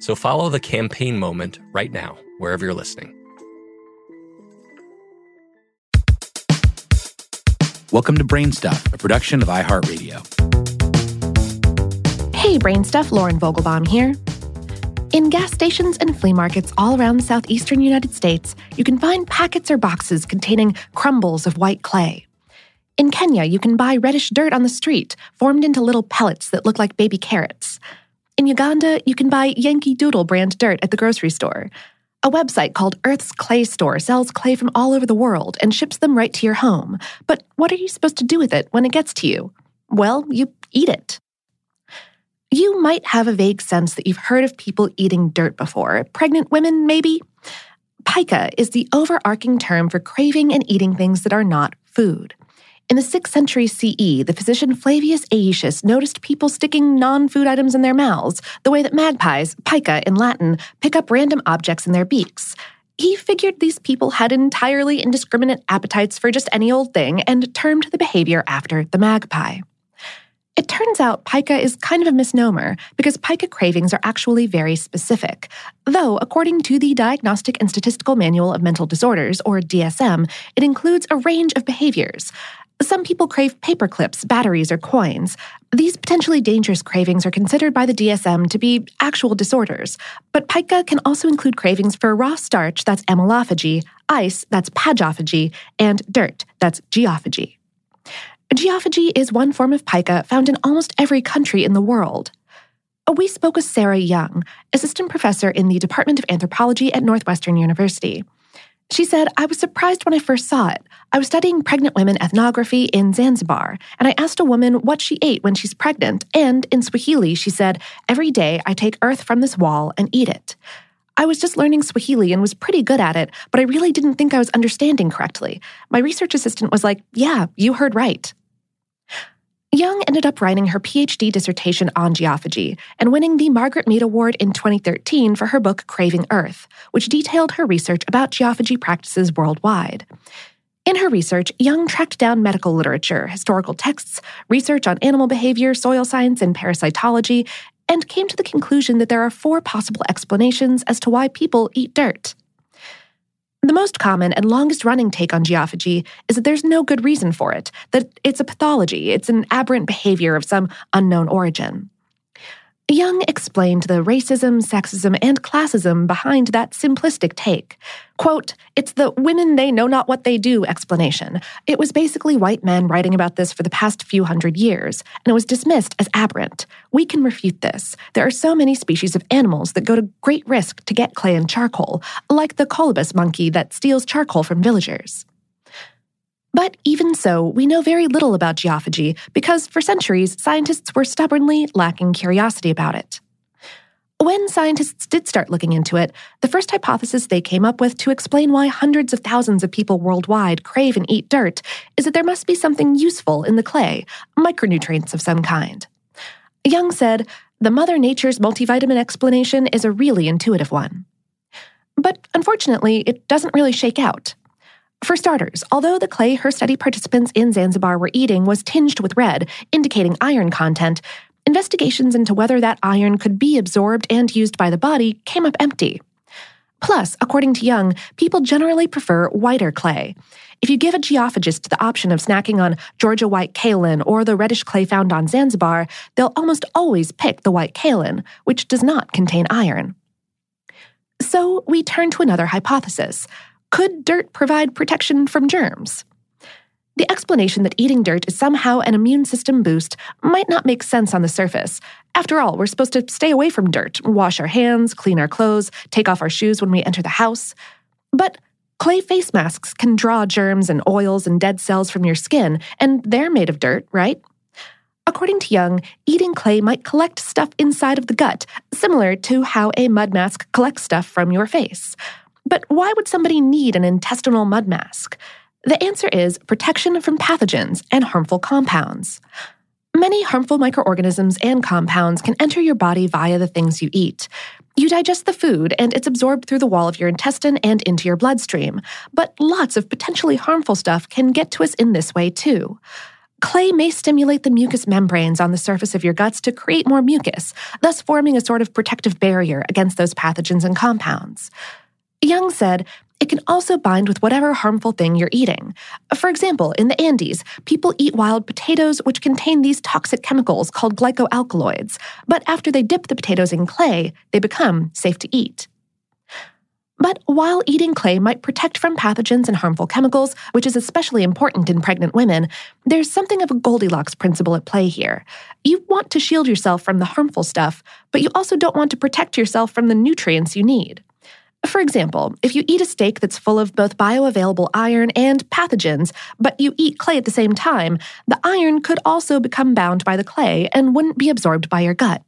So follow the campaign moment right now, wherever you're listening. Welcome to Brainstuff, a production of iHeartRadio. Hey, Brainstuff, Lauren Vogelbaum here. In gas stations and flea markets all around the southeastern United States, you can find packets or boxes containing crumbles of white clay. In Kenya, you can buy reddish dirt on the street, formed into little pellets that look like baby carrots. In Uganda, you can buy Yankee Doodle brand dirt at the grocery store. A website called Earth's Clay Store sells clay from all over the world and ships them right to your home. But what are you supposed to do with it when it gets to you? Well, you eat it. You might have a vague sense that you've heard of people eating dirt before. Pregnant women, maybe? Pica is the overarching term for craving and eating things that are not food. In the 6th century CE, the physician Flavius Aetius noticed people sticking non food items in their mouths, the way that magpies, pica in Latin, pick up random objects in their beaks. He figured these people had entirely indiscriminate appetites for just any old thing and termed the behavior after the magpie. It turns out pica is kind of a misnomer because pica cravings are actually very specific. Though, according to the Diagnostic and Statistical Manual of Mental Disorders, or DSM, it includes a range of behaviors. Some people crave paper clips, batteries, or coins. These potentially dangerous cravings are considered by the DSM to be actual disorders, but pica can also include cravings for raw starch, that's amylophagy, ice, that's pagophagy, and dirt, that's geophagy. Geophagy is one form of pica found in almost every country in the world. We spoke with Sera Young, assistant professor in the Department of Anthropology at Northwestern University. She said, I was surprised when I first saw it. I was studying pregnant women ethnography in Zanzibar, and I asked a woman what she ate when she's pregnant, and in Swahili, she said, Every day I take earth from this wall and eat it. I was just learning Swahili and was pretty good at it, but I really didn't think I was understanding correctly. My research assistant was like, Yeah, you heard right. Young ended up writing her PhD dissertation on geophagy and winning the Margaret Mead Award in 2013 for her book Craving Earth, which detailed her research about geophagy practices worldwide. In her research, Young tracked down medical literature, historical texts, research on animal behavior, soil science, and parasitology, and came to the conclusion that there are four possible explanations as to why people eat dirt. The most common and longest running take on geophagy is that there's no good reason for it, that it's a pathology, it's an aberrant behavior of some unknown origin. Young explained the racism, sexism, and classism behind that simplistic take. Quote, it's the women they know not what they do explanation. It was basically white men writing about this for the past few hundred years, and it was dismissed as aberrant. We can refute this. There are so many species of animals that go to great risk to get clay and charcoal, like the colobus monkey that steals charcoal from villagers. But even so, we know very little about geophagy because for centuries, scientists were stubbornly lacking curiosity about it. When scientists did start looking into it, the first hypothesis they came up with to explain why hundreds of thousands of people worldwide crave and eat dirt is that there must be something useful in the clay, micronutrients of some kind. Young said, the Mother Nature's multivitamin explanation is a really intuitive one. But unfortunately, it doesn't really shake out. For starters, although the clay her study participants in Zanzibar were eating was tinged with red, indicating iron content, investigations into whether that iron could be absorbed and used by the body came up empty. Plus, according to Young, people generally prefer whiter clay. If you give a geophagist the option of snacking on Georgia white kaolin or the reddish clay found on Zanzibar, they'll almost always pick the white kaolin, which does not contain iron. So we turn to another hypothesis could dirt provide protection from germs? The explanation that eating dirt is somehow an immune system boost might not make sense on the surface. After all, we're supposed to stay away from dirt, wash our hands, clean our clothes, take off our shoes when we enter the house. But clay face masks can draw germs and oils and dead cells from your skin, and they're made of dirt, right? According to Young, eating clay might collect stuff inside of the gut, similar to how a mud mask collects stuff from your face. But why would somebody need an intestinal mud mask? The answer is protection from pathogens and harmful compounds. Many harmful microorganisms and compounds can enter your body via the things you eat. You digest the food, and it's absorbed through the wall of your intestine and into your bloodstream. But lots of potentially harmful stuff can get to us in this way, too. Clay may stimulate the mucous membranes on the surface of your guts to create more mucus, thus forming a sort of protective barrier against those pathogens and compounds. Young said, it can also bind with whatever harmful thing you're eating. For example, in the Andes, people eat wild potatoes which contain these toxic chemicals called glycoalkaloids, but after they dip the potatoes in clay, they become safe to eat. But while eating clay might protect from pathogens and harmful chemicals, which is especially important in pregnant women, there's something of a Goldilocks principle at play here. You want to shield yourself from the harmful stuff, but you also don't want to protect yourself from the nutrients you need. For example, if you eat a steak that's full of both bioavailable iron and pathogens, but you eat clay at the same time, the iron could also become bound by the clay and wouldn't be absorbed by your gut.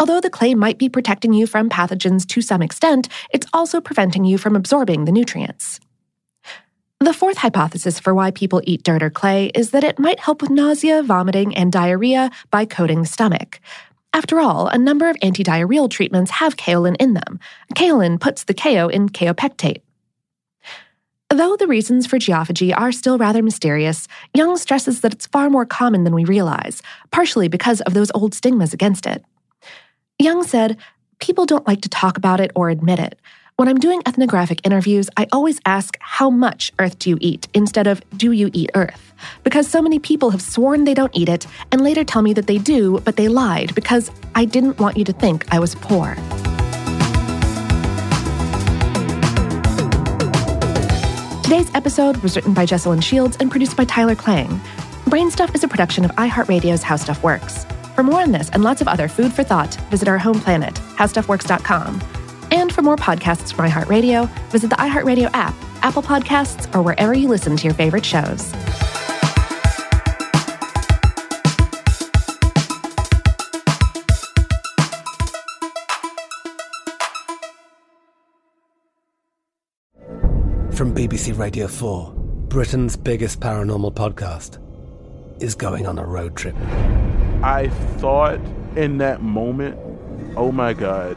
Although the clay might be protecting you from pathogens to some extent, it's also preventing you from absorbing the nutrients. The fourth hypothesis for why people eat dirt or clay is that it might help with nausea, vomiting, and diarrhea by coating the stomach. After all, a number of antidiarrheal treatments have kaolin in them. Kaolin puts the KO in kaopectate. Though the reasons for geophagy are still rather mysterious, Young stresses that it's far more common than we realize, partially because of those old stigmas against it. Young said, People don't like to talk about it or admit it, when I'm doing ethnographic interviews, I always ask, How much earth do you eat? instead of, Do you eat earth? Because so many people have sworn they don't eat it and later tell me that they do, but they lied because I didn't want you to think I was poor. Today's episode was written by Jesslyn Shields and produced by Tyler Klang. Brainstuff is a production of iHeartRadio's How Stuff Works. For more on this and lots of other food for thought, visit our home planet, howstuffworks.com. And for more podcasts from iHeartRadio, visit the iHeartRadio app, Apple Podcasts, or wherever you listen to your favorite shows. From BBC Radio 4, Britain's biggest paranormal podcast is going on a road trip. I thought in that moment, oh my God,